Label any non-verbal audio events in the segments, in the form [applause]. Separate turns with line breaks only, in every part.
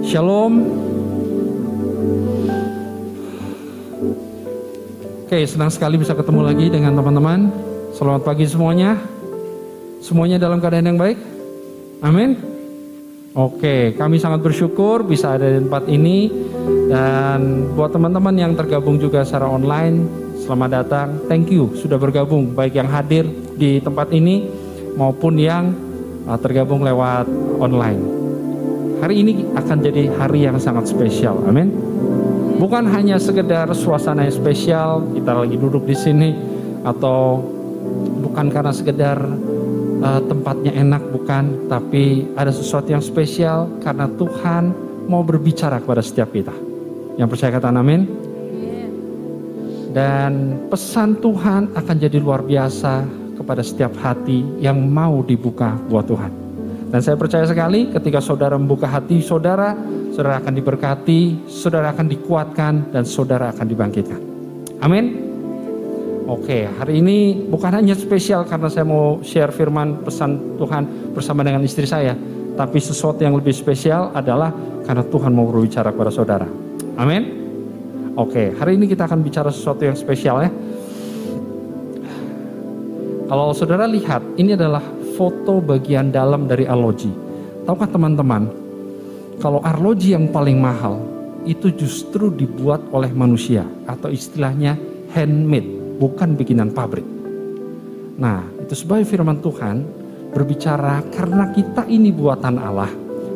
Shalom. Oke, senang sekali bisa ketemu lagi dengan teman-teman. Selamat pagi semuanya. Semuanya dalam keadaan yang baik? Amin. Oke, kami sangat bersyukur bisa ada di tempat ini dan buat teman-teman yang tergabung juga secara online, selamat datang. Thank you sudah bergabung baik yang hadir di tempat ini maupun yang uh, tergabung lewat online. Hari ini akan jadi hari yang sangat spesial. Amin. Bukan hanya sekedar suasana yang spesial, kita lagi duduk di sini atau bukan karena sekedar uh, tempatnya enak bukan, tapi ada sesuatu yang spesial karena Tuhan mau berbicara kepada setiap kita. Yang percaya kata amin? Dan pesan Tuhan akan jadi luar biasa kepada setiap hati yang mau dibuka buat Tuhan. Dan saya percaya sekali ketika saudara membuka hati saudara, saudara akan diberkati, saudara akan dikuatkan, dan saudara akan dibangkitkan. Amin. Oke, hari ini bukan hanya spesial karena saya mau share firman pesan Tuhan bersama dengan istri saya, tapi sesuatu yang lebih spesial adalah karena Tuhan mau berbicara kepada saudara. Amin. Oke, hari ini kita akan bicara sesuatu yang spesial ya. Kalau saudara lihat, ini adalah foto bagian dalam dari arloji. Tahukah teman-teman, kalau arloji yang paling mahal itu justru dibuat oleh manusia atau istilahnya handmade, bukan bikinan pabrik. Nah, itu sebagai firman Tuhan berbicara karena kita ini buatan Allah,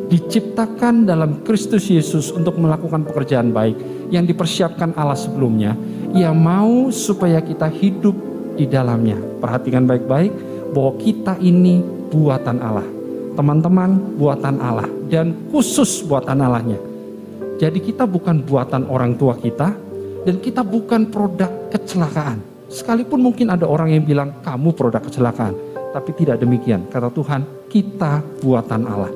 diciptakan dalam Kristus Yesus untuk melakukan pekerjaan baik yang dipersiapkan Allah sebelumnya. Ia mau supaya kita hidup di dalamnya. Perhatikan baik-baik bahwa kita ini buatan Allah. Teman-teman buatan Allah dan khusus buatan Allahnya. Jadi kita bukan buatan orang tua kita dan kita bukan produk kecelakaan. Sekalipun mungkin ada orang yang bilang kamu produk kecelakaan. Tapi tidak demikian. Kata Tuhan, kita buatan Allah.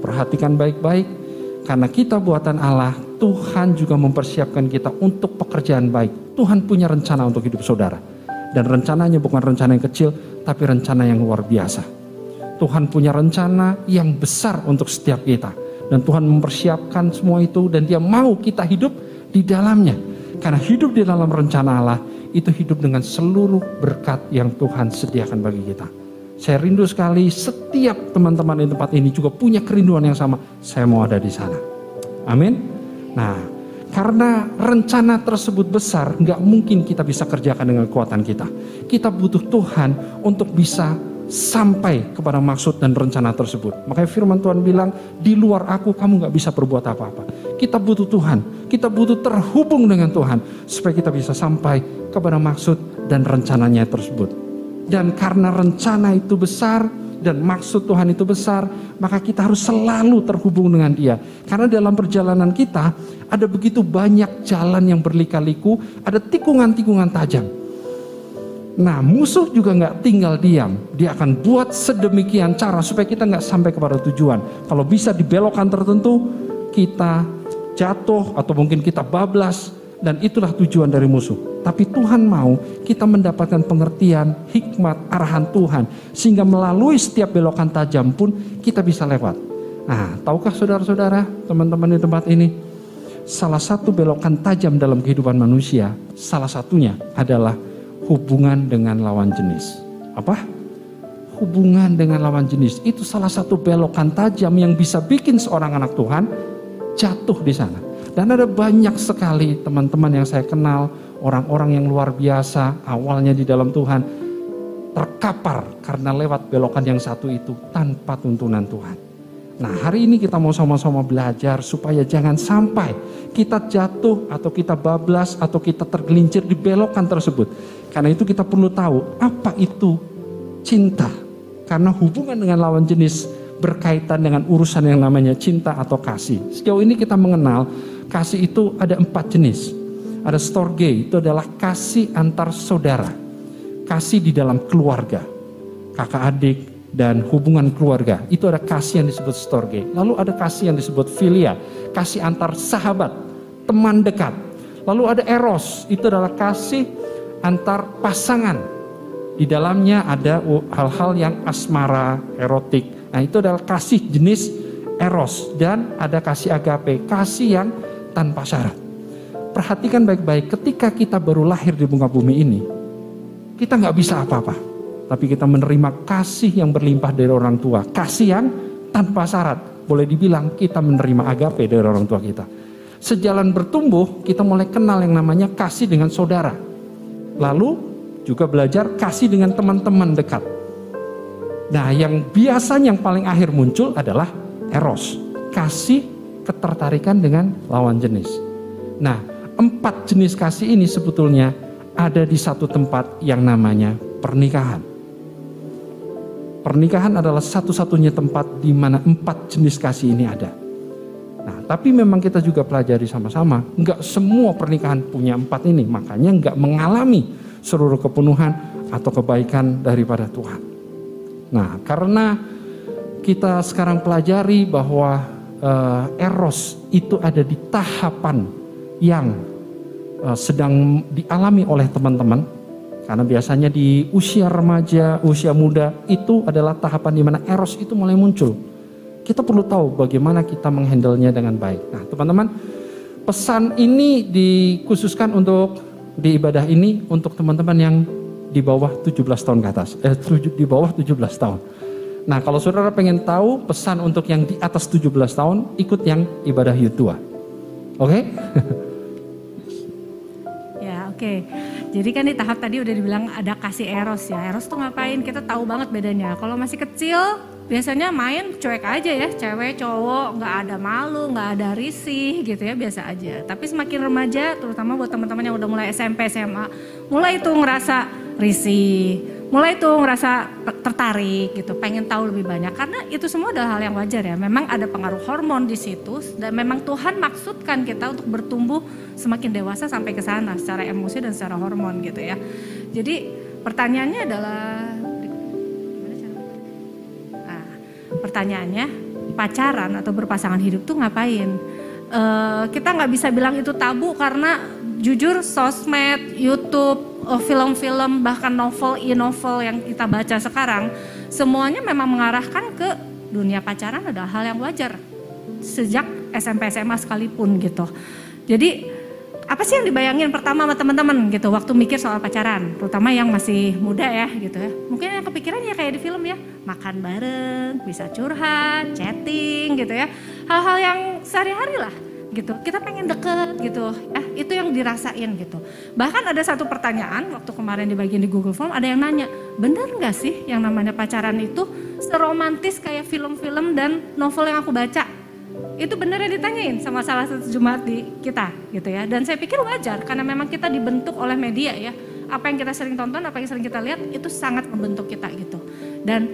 Perhatikan baik-baik. Karena kita buatan Allah, Tuhan juga mempersiapkan kita untuk pekerjaan baik. Tuhan punya rencana untuk hidup saudara. Dan rencananya bukan rencana yang kecil, tapi rencana yang luar biasa. Tuhan punya rencana yang besar untuk setiap kita. Dan Tuhan mempersiapkan semua itu dan dia mau kita hidup di dalamnya. Karena hidup di dalam rencana Allah itu hidup dengan seluruh berkat yang Tuhan sediakan bagi kita. Saya rindu sekali setiap teman-teman di tempat ini juga punya kerinduan yang sama. Saya mau ada di sana. Amin. Nah, karena rencana tersebut besar, nggak mungkin kita bisa kerjakan dengan kekuatan kita. Kita butuh Tuhan untuk bisa sampai kepada maksud dan rencana tersebut. Makanya firman Tuhan bilang, di luar aku kamu nggak bisa berbuat apa-apa. Kita butuh Tuhan, kita butuh terhubung dengan Tuhan, supaya kita bisa sampai kepada maksud dan rencananya tersebut. Dan karena rencana itu besar, dan maksud Tuhan itu besar, maka kita harus selalu terhubung dengan Dia. Karena dalam perjalanan kita ada begitu banyak jalan yang berlika-liku, ada tikungan-tikungan tajam. Nah musuh juga nggak tinggal diam, dia akan buat sedemikian cara supaya kita nggak sampai kepada tujuan. Kalau bisa dibelokkan tertentu, kita jatuh atau mungkin kita bablas dan itulah tujuan dari musuh. Tapi Tuhan mau kita mendapatkan pengertian, hikmat, arahan Tuhan. Sehingga melalui setiap belokan tajam pun kita bisa lewat. Nah, tahukah saudara-saudara, teman-teman di tempat ini? Salah satu belokan tajam dalam kehidupan manusia, salah satunya adalah hubungan dengan lawan jenis. Apa? Hubungan dengan lawan jenis. Itu salah satu belokan tajam yang bisa bikin seorang anak Tuhan jatuh di sana. Dan ada banyak sekali teman-teman yang saya kenal, orang-orang yang luar biasa awalnya di dalam Tuhan terkapar karena lewat belokan yang satu itu tanpa tuntunan Tuhan. Nah hari ini kita mau sama-sama belajar supaya jangan sampai kita jatuh atau kita bablas atau kita tergelincir di belokan tersebut. Karena itu kita perlu tahu apa itu cinta. Karena hubungan dengan lawan jenis berkaitan dengan urusan yang namanya cinta atau kasih. Sejauh ini kita mengenal kasih itu ada empat jenis. Ada storge, itu adalah kasih antar saudara. Kasih di dalam keluarga. Kakak adik dan hubungan keluarga. Itu ada kasih yang disebut storge. Lalu ada kasih yang disebut filia. Kasih antar sahabat, teman dekat. Lalu ada eros, itu adalah kasih antar pasangan. Di dalamnya ada hal-hal yang asmara, erotik. Nah itu adalah kasih jenis eros dan ada kasih agape, kasih yang tanpa syarat. Perhatikan baik-baik, ketika kita baru lahir di muka bumi ini, kita nggak bisa apa-apa. Tapi kita menerima kasih yang berlimpah dari orang tua. Kasih yang tanpa syarat. Boleh dibilang kita menerima agape dari orang tua kita. Sejalan bertumbuh, kita mulai kenal yang namanya kasih dengan saudara. Lalu juga belajar kasih dengan teman-teman dekat. Nah yang biasanya yang paling akhir muncul adalah eros. Kasih ketertarikan dengan lawan jenis. Nah empat jenis kasih ini sebetulnya ada di satu tempat yang namanya pernikahan. Pernikahan adalah satu-satunya tempat di mana empat jenis kasih ini ada. Nah, tapi memang kita juga pelajari sama-sama, enggak semua pernikahan punya empat ini, makanya enggak mengalami seluruh kepenuhan atau kebaikan daripada Tuhan. Nah, karena kita sekarang pelajari bahwa uh, eros itu ada di tahapan yang uh, sedang dialami oleh teman-teman karena biasanya di usia remaja, usia muda itu adalah tahapan di mana eros itu mulai muncul. Kita perlu tahu bagaimana kita menghandlenya dengan baik. Nah, teman-teman, pesan ini dikhususkan untuk di ibadah ini untuk teman-teman yang di bawah 17 tahun ke atas. Eh, di bawah 17 tahun. Nah, kalau saudara pengen tahu pesan untuk yang di atas 17 tahun, ikut yang ibadah Yud Oke? Okay? [laughs]
ya, oke. Okay. Jadi kan di tahap tadi udah dibilang ada kasih eros ya. Eros tuh ngapain? Kita tahu banget bedanya. Kalau masih kecil biasanya main cuek aja ya. Cewek, cowok, nggak ada malu, nggak ada risih gitu ya biasa aja. Tapi semakin remaja, terutama buat teman-teman yang udah mulai SMP, SMA, mulai itu ngerasa risih, mulai tuh ngerasa tertarik gitu, pengen tahu lebih banyak karena itu semua adalah hal yang wajar ya. Memang ada pengaruh hormon di situ dan memang Tuhan maksudkan kita untuk bertumbuh semakin dewasa sampai ke sana secara emosi dan secara hormon gitu ya. Jadi pertanyaannya adalah nah, pertanyaannya pacaran atau berpasangan hidup tuh ngapain? Uh, kita nggak bisa bilang itu tabu karena jujur sosmed, YouTube film-film bahkan novel e-novel yang kita baca sekarang semuanya memang mengarahkan ke dunia pacaran adalah hal yang wajar sejak SMP SMA sekalipun gitu. Jadi apa sih yang dibayangin pertama sama teman-teman gitu waktu mikir soal pacaran, terutama yang masih muda ya gitu ya. Mungkin yang kepikiran ya kayak di film ya, makan bareng, bisa curhat, chatting gitu ya. Hal-hal yang sehari-hari lah gitu. Kita pengen deket gitu. Ya, itu yang dirasain gitu. Bahkan ada satu pertanyaan waktu kemarin di bagian di Google Form ada yang nanya, benar nggak sih yang namanya pacaran itu seromantis kayak film-film dan novel yang aku baca? Itu benar yang ditanyain sama salah satu jemaat di kita gitu ya. Dan saya pikir wajar karena memang kita dibentuk oleh media ya. Apa yang kita sering tonton, apa yang sering kita lihat itu sangat membentuk kita gitu. Dan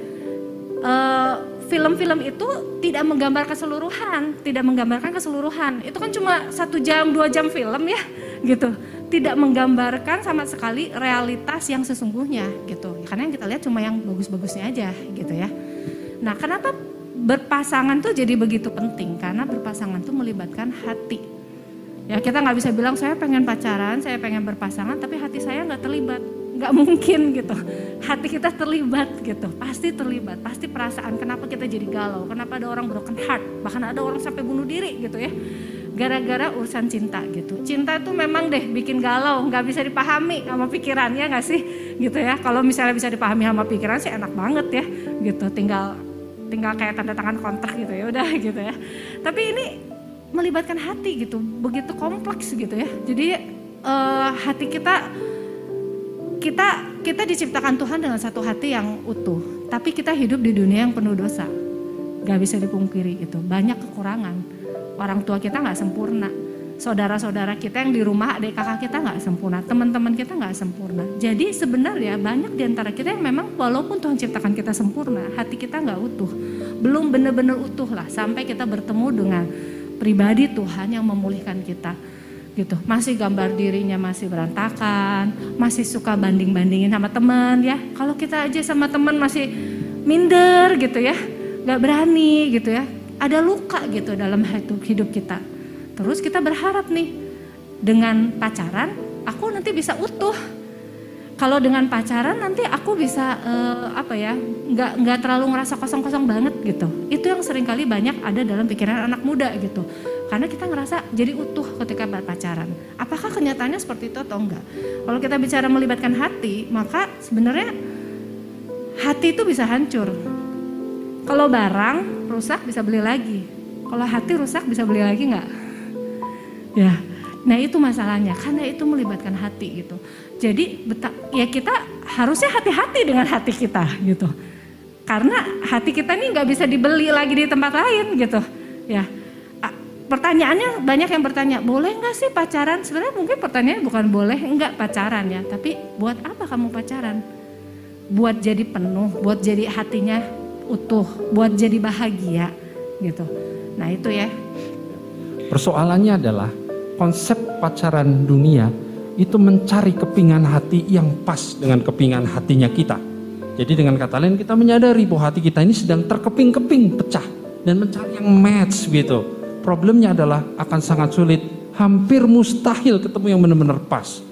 uh, film-film itu tidak menggambar keseluruhan, tidak menggambarkan keseluruhan. Itu kan cuma satu jam, dua jam film ya, [laughs] gitu. Tidak menggambarkan sama sekali realitas yang sesungguhnya, gitu. Karena yang kita lihat cuma yang bagus-bagusnya aja, gitu ya. Nah, kenapa berpasangan tuh jadi begitu penting? Karena berpasangan tuh melibatkan hati. Ya kita nggak bisa bilang saya pengen pacaran, saya pengen berpasangan, tapi hati saya nggak terlibat nggak mungkin gitu. Hati kita terlibat gitu pasti terlibat pasti perasaan kenapa kita jadi galau kenapa ada orang broken heart bahkan ada orang sampai bunuh diri gitu ya. Gara-gara urusan cinta gitu. Cinta itu memang deh bikin galau nggak bisa dipahami sama pikirannya nggak sih? Gitu ya. Kalau misalnya bisa dipahami sama pikiran sih enak banget ya gitu. Tinggal tinggal kayak tanda tangan kontrak gitu ya udah [laughs] gitu ya. Tapi ini melibatkan hati gitu begitu kompleks gitu ya. Jadi uh, hati kita kita kita diciptakan Tuhan dengan satu hati yang utuh, tapi kita hidup di dunia yang penuh dosa. Gak bisa dipungkiri itu, banyak kekurangan. Orang tua kita nggak sempurna, saudara-saudara kita yang di rumah, adik kakak kita nggak sempurna, teman-teman kita nggak sempurna. Jadi sebenarnya banyak di antara kita yang memang walaupun Tuhan ciptakan kita sempurna, hati kita nggak utuh, belum benar-benar utuh lah sampai kita bertemu dengan pribadi Tuhan yang memulihkan kita gitu. Masih gambar dirinya masih berantakan masih suka banding bandingin sama teman ya. Kalau kita aja sama teman masih minder gitu ya nggak berani gitu ya. Ada luka gitu dalam hidup kita. Terus kita berharap nih dengan pacaran aku nanti bisa utuh kalau dengan pacaran nanti aku bisa uh, apa ya nggak nggak terlalu ngerasa kosong-kosong banget gitu. Itu yang sering kali banyak ada dalam pikiran anak muda gitu. Karena kita ngerasa jadi utuh ketika pacaran. Apakah kenyataannya seperti itu atau enggak kalau kita bicara melibatkan hati maka sebenarnya hati itu bisa hancur. Kalau barang rusak bisa beli lagi. Kalau hati rusak bisa beli lagi nggak? Ya nah itu masalahnya. Karena itu melibatkan hati gitu jadi ya kita harusnya hati-hati dengan hati kita gitu. Karena hati kita ini nggak bisa dibeli lagi di tempat lain gitu. Ya, pertanyaannya banyak yang bertanya, boleh nggak sih pacaran? Sebenarnya mungkin pertanyaannya bukan boleh nggak pacaran ya, tapi buat apa kamu pacaran? Buat jadi penuh, buat jadi hatinya utuh, buat jadi bahagia gitu. Nah itu ya.
Persoalannya adalah konsep pacaran dunia itu mencari kepingan hati yang pas dengan kepingan hatinya kita. Jadi dengan kata lain kita menyadari bahwa hati kita ini sedang terkeping-keping, pecah dan mencari yang match gitu. Problemnya adalah akan sangat sulit, hampir mustahil ketemu yang benar-benar pas.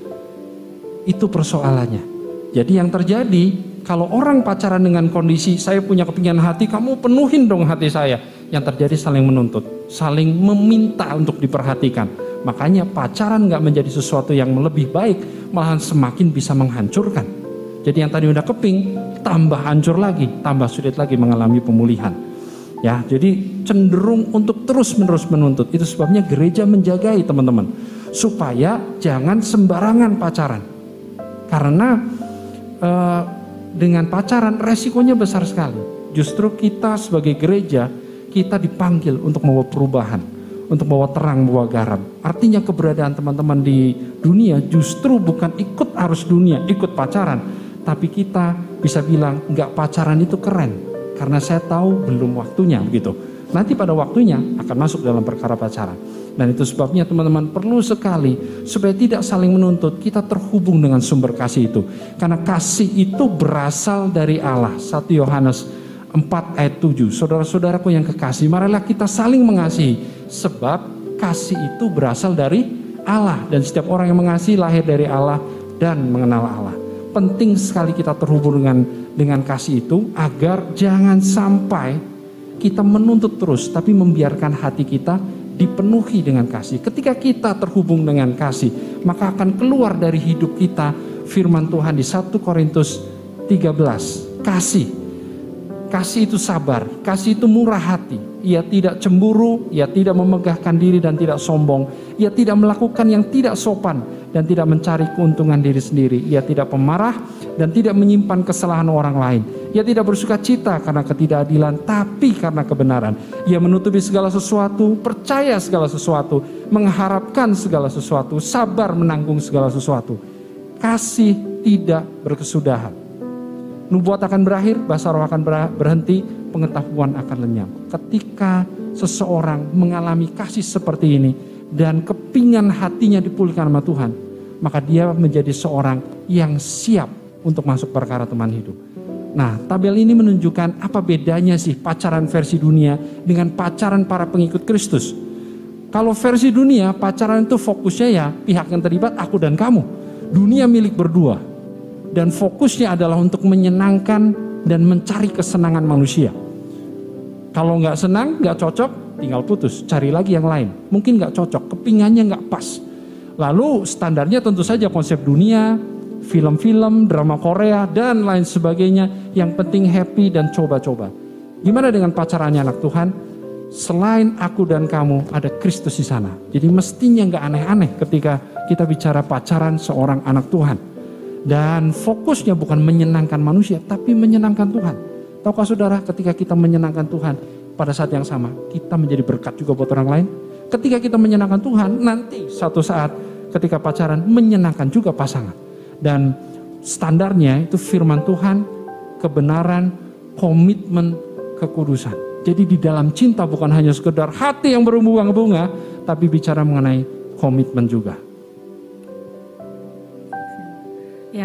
Itu persoalannya. Jadi yang terjadi kalau orang pacaran dengan kondisi saya punya kepingan hati, kamu penuhin dong hati saya. Yang terjadi saling menuntut, saling meminta untuk diperhatikan Makanya pacaran nggak menjadi sesuatu yang lebih baik, malahan semakin bisa menghancurkan. Jadi yang tadi udah keping, tambah hancur lagi, tambah sulit lagi mengalami pemulihan. Ya, jadi cenderung untuk terus-menerus menuntut. Itu sebabnya gereja menjagai teman-teman supaya jangan sembarangan pacaran. Karena eh, dengan pacaran resikonya besar sekali. Justru kita sebagai gereja kita dipanggil untuk membawa perubahan untuk bawa terang, bawa garam. Artinya keberadaan teman-teman di dunia justru bukan ikut arus dunia, ikut pacaran. Tapi kita bisa bilang nggak pacaran itu keren. Karena saya tahu belum waktunya begitu. Nanti pada waktunya akan masuk dalam perkara pacaran. Dan itu sebabnya teman-teman perlu sekali supaya tidak saling menuntut kita terhubung dengan sumber kasih itu. Karena kasih itu berasal dari Allah. 1 Yohanes 4 ayat 7. Saudara-saudaraku yang kekasih, marilah kita saling mengasihi. Sebab kasih itu berasal dari Allah. Dan setiap orang yang mengasihi lahir dari Allah dan mengenal Allah. Penting sekali kita terhubung dengan dengan kasih itu agar jangan sampai kita menuntut terus tapi membiarkan hati kita dipenuhi dengan kasih. Ketika kita terhubung dengan kasih, maka akan keluar dari hidup kita firman Tuhan di 1 Korintus 13. Kasih Kasih itu sabar, kasih itu murah hati. Ia tidak cemburu, ia tidak memegahkan diri dan tidak sombong. Ia tidak melakukan yang tidak sopan dan tidak mencari keuntungan diri sendiri. Ia tidak pemarah dan tidak menyimpan kesalahan orang lain. Ia tidak bersuka cita karena ketidakadilan, tapi karena kebenaran. Ia menutupi segala sesuatu, percaya segala sesuatu, mengharapkan segala sesuatu, sabar menanggung segala sesuatu. Kasih tidak berkesudahan nubuat akan berakhir, bahasa roh akan berhenti, pengetahuan akan lenyap. Ketika seseorang mengalami kasih seperti ini dan kepingan hatinya dipulihkan sama Tuhan, maka dia menjadi seorang yang siap untuk masuk perkara teman hidup. Nah, tabel ini menunjukkan apa bedanya sih pacaran versi dunia dengan pacaran para pengikut Kristus. Kalau versi dunia, pacaran itu fokusnya ya pihak yang terlibat aku dan kamu. Dunia milik berdua, dan fokusnya adalah untuk menyenangkan dan mencari kesenangan manusia. Kalau nggak senang, nggak cocok, tinggal putus, cari lagi yang lain. Mungkin nggak cocok, kepingannya nggak pas. Lalu standarnya tentu saja konsep dunia, film-film, drama Korea, dan lain sebagainya. Yang penting happy dan coba-coba. Gimana dengan pacarannya anak Tuhan? Selain aku dan kamu, ada Kristus di sana. Jadi mestinya nggak aneh-aneh ketika kita bicara pacaran seorang anak Tuhan. Dan fokusnya bukan menyenangkan manusia, tapi menyenangkan Tuhan. Tahukah saudara, ketika kita menyenangkan Tuhan, pada saat yang sama, kita menjadi berkat juga buat orang lain. Ketika kita menyenangkan Tuhan, nanti satu saat ketika pacaran, menyenangkan juga pasangan. Dan standarnya itu firman Tuhan, kebenaran, komitmen, kekudusan. Jadi di dalam cinta bukan hanya sekedar hati yang berbunga-bunga, tapi bicara mengenai komitmen juga.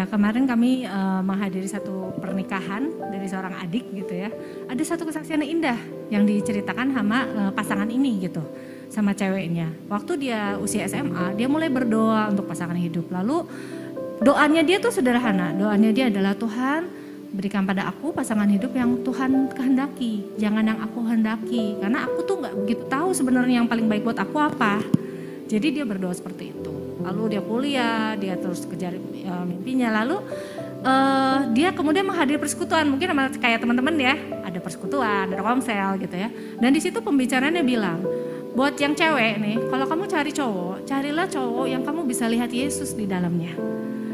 Ya kemarin kami uh, menghadiri satu pernikahan dari seorang adik gitu ya. Ada satu kesaksian yang indah yang diceritakan sama uh, pasangan ini gitu sama ceweknya. Waktu dia usia SMA dia mulai berdoa untuk pasangan hidup. Lalu Doanya dia tuh sederhana. Doanya dia adalah Tuhan berikan pada aku pasangan hidup yang Tuhan kehendaki, jangan yang aku hendaki. Karena aku tuh nggak begitu tahu sebenarnya yang paling baik buat aku apa. Jadi dia berdoa seperti itu. Lalu dia kuliah, dia terus kejar ya, mimpinya. Lalu uh, dia kemudian menghadiri persekutuan. Mungkin sama kayak teman-teman ya, ada persekutuan, ada komsel gitu ya. Dan di situ pembicaranya bilang, buat yang cewek nih, kalau kamu cari cowok, carilah cowok yang kamu bisa lihat Yesus di dalamnya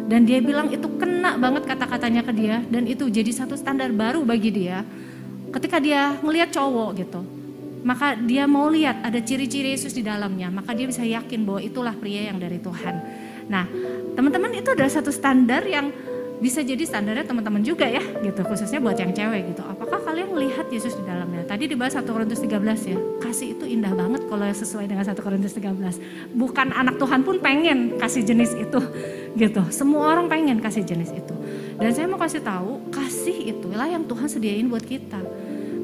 dan dia bilang itu kena banget kata-katanya ke dia dan itu jadi satu standar baru bagi dia. Ketika dia ngelihat cowok gitu, maka dia mau lihat ada ciri-ciri Yesus di dalamnya, maka dia bisa yakin bahwa itulah pria yang dari Tuhan. Nah, teman-teman itu adalah satu standar yang bisa jadi standarnya teman-teman juga ya gitu khususnya buat yang cewek gitu. Apakah kalian melihat Yesus di dalamnya? Tadi dibahas 1 Korintus 13 ya kasih itu indah banget kalau sesuai dengan 1 Korintus 13 bukan anak Tuhan pun pengen kasih jenis itu gitu. Semua orang pengen kasih jenis itu. Dan saya mau kasih tahu kasih itulah yang Tuhan sediain buat kita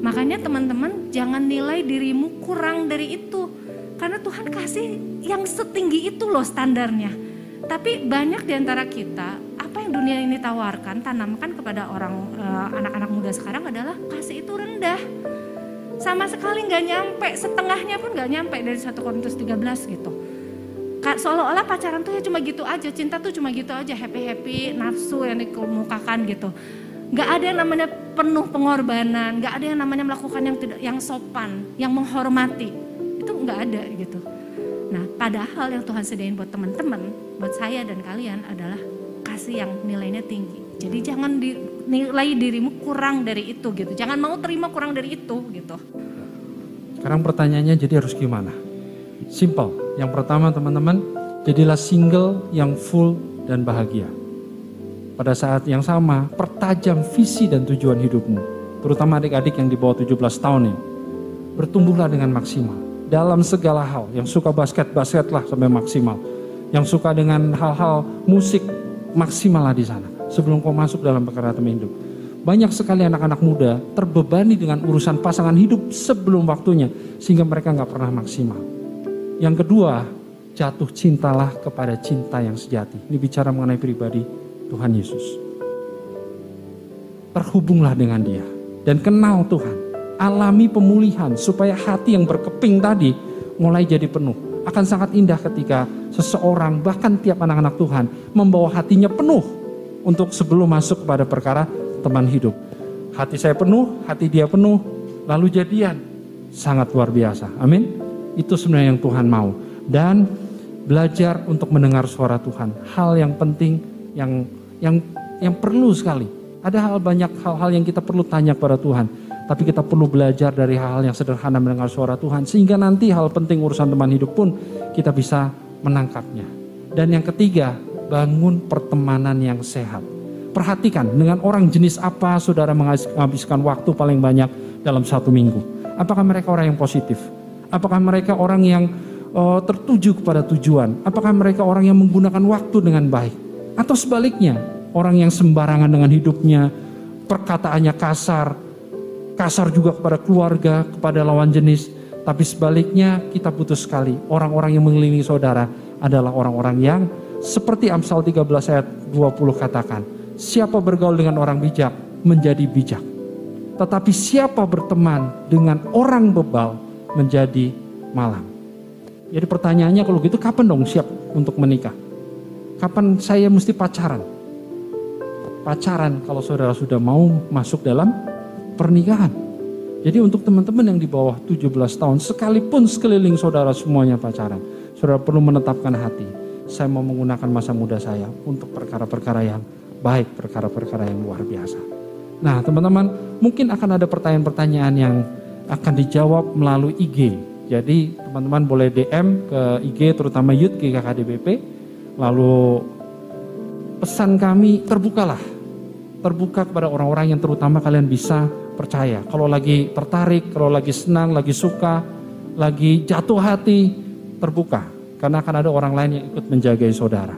makanya teman-teman jangan nilai dirimu kurang dari itu karena Tuhan kasih yang setinggi itu loh standarnya tapi banyak di antara kita apa yang dunia ini tawarkan, tanamkan kepada orang eh, anak-anak muda sekarang adalah kasih itu rendah. Sama sekali nggak nyampe, setengahnya pun nggak nyampe dari 1 Korintus 13 gitu. Seolah-olah pacaran tuh ya cuma gitu aja, cinta tuh cuma gitu aja, happy-happy, nafsu yang dikemukakan gitu. Nggak ada yang namanya penuh pengorbanan, nggak ada yang namanya melakukan yang tidak, yang sopan, yang menghormati. Itu nggak ada gitu. Nah, padahal yang Tuhan sediain buat teman-teman, buat saya dan kalian adalah kasih yang nilainya tinggi. Jadi jangan dinilai dirimu kurang dari itu gitu. Jangan mau terima kurang dari itu gitu.
Sekarang pertanyaannya jadi harus gimana? Simple. Yang pertama teman-teman, jadilah single yang full dan bahagia. Pada saat yang sama, pertajam visi dan tujuan hidupmu. Terutama adik-adik yang di bawah 17 tahun ini. Bertumbuhlah dengan maksimal. Dalam segala hal, yang suka basket-basketlah sampai maksimal. Yang suka dengan hal-hal musik, maksimallah di sana sebelum kau masuk dalam perkara teman hidup. Banyak sekali anak-anak muda terbebani dengan urusan pasangan hidup sebelum waktunya sehingga mereka nggak pernah maksimal. Yang kedua, jatuh cintalah kepada cinta yang sejati. Ini bicara mengenai pribadi Tuhan Yesus. Terhubunglah dengan dia dan kenal Tuhan. Alami pemulihan supaya hati yang berkeping tadi mulai jadi penuh akan sangat indah ketika seseorang bahkan tiap anak-anak Tuhan membawa hatinya penuh untuk sebelum masuk kepada perkara teman hidup. Hati saya penuh, hati dia penuh, lalu jadian. Sangat luar biasa. Amin. Itu sebenarnya yang Tuhan mau. Dan belajar untuk mendengar suara Tuhan. Hal yang penting yang yang yang perlu sekali. Ada hal banyak hal-hal yang kita perlu tanya kepada Tuhan tapi kita perlu belajar dari hal-hal yang sederhana mendengar suara Tuhan. Sehingga nanti hal penting urusan teman hidup pun kita bisa menangkapnya. Dan yang ketiga, bangun pertemanan yang sehat. Perhatikan dengan orang jenis apa saudara menghabiskan waktu paling banyak dalam satu minggu. Apakah mereka orang yang positif? Apakah mereka orang yang uh, tertuju kepada tujuan? Apakah mereka orang yang menggunakan waktu dengan baik? Atau sebaliknya, orang yang sembarangan dengan hidupnya, perkataannya kasar, kasar juga kepada keluarga, kepada lawan jenis. Tapi sebaliknya kita putus sekali. Orang-orang yang mengelilingi saudara adalah orang-orang yang seperti Amsal 13 ayat 20 katakan. Siapa bergaul dengan orang bijak menjadi bijak. Tetapi siapa berteman dengan orang bebal menjadi malang. Jadi pertanyaannya kalau gitu kapan dong siap untuk menikah? Kapan saya mesti pacaran? Pacaran kalau saudara sudah mau masuk dalam pernikahan. Jadi untuk teman-teman yang di bawah 17 tahun, sekalipun sekeliling saudara semuanya pacaran, saudara perlu menetapkan hati. Saya mau menggunakan masa muda saya untuk perkara-perkara yang baik, perkara-perkara yang luar biasa. Nah teman-teman, mungkin akan ada pertanyaan-pertanyaan yang akan dijawab melalui IG. Jadi teman-teman boleh DM ke IG terutama Youth GKKDBP. Lalu pesan kami terbukalah. Terbuka kepada orang-orang yang terutama kalian bisa percaya. Kalau lagi tertarik, kalau lagi senang, lagi suka, lagi jatuh hati, terbuka. Karena akan ada orang lain yang ikut menjaga saudara.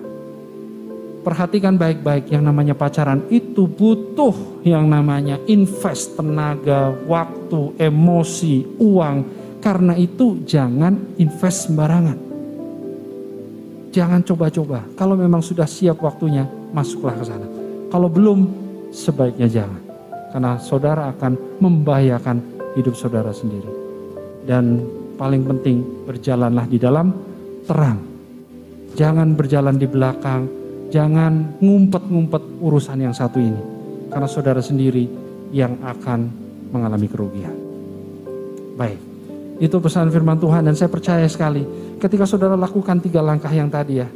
Perhatikan baik-baik yang namanya pacaran itu butuh yang namanya invest tenaga, waktu, emosi, uang. Karena itu jangan invest sembarangan. Jangan coba-coba. Kalau memang sudah siap waktunya, masuklah ke sana. Kalau belum, sebaiknya jangan. Karena saudara akan membahayakan hidup saudara sendiri. Dan paling penting, berjalanlah di dalam terang. Jangan berjalan di belakang, jangan ngumpet-ngumpet urusan yang satu ini. Karena saudara sendiri yang akan mengalami kerugian. Baik, itu pesan firman Tuhan dan saya percaya sekali ketika saudara lakukan tiga langkah yang tadi ya,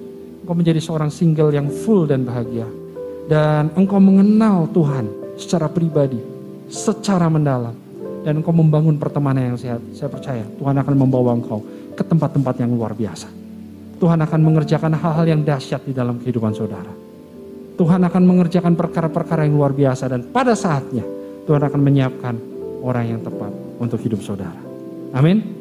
engkau menjadi seorang single yang full dan bahagia. Dan engkau mengenal Tuhan secara pribadi, secara mendalam. Dan engkau membangun pertemanan yang sehat. Saya percaya Tuhan akan membawa engkau ke tempat-tempat yang luar biasa. Tuhan akan mengerjakan hal-hal yang dahsyat di dalam kehidupan saudara. Tuhan akan mengerjakan perkara-perkara yang luar biasa dan pada saatnya Tuhan akan menyiapkan orang yang tepat untuk hidup saudara. Amin.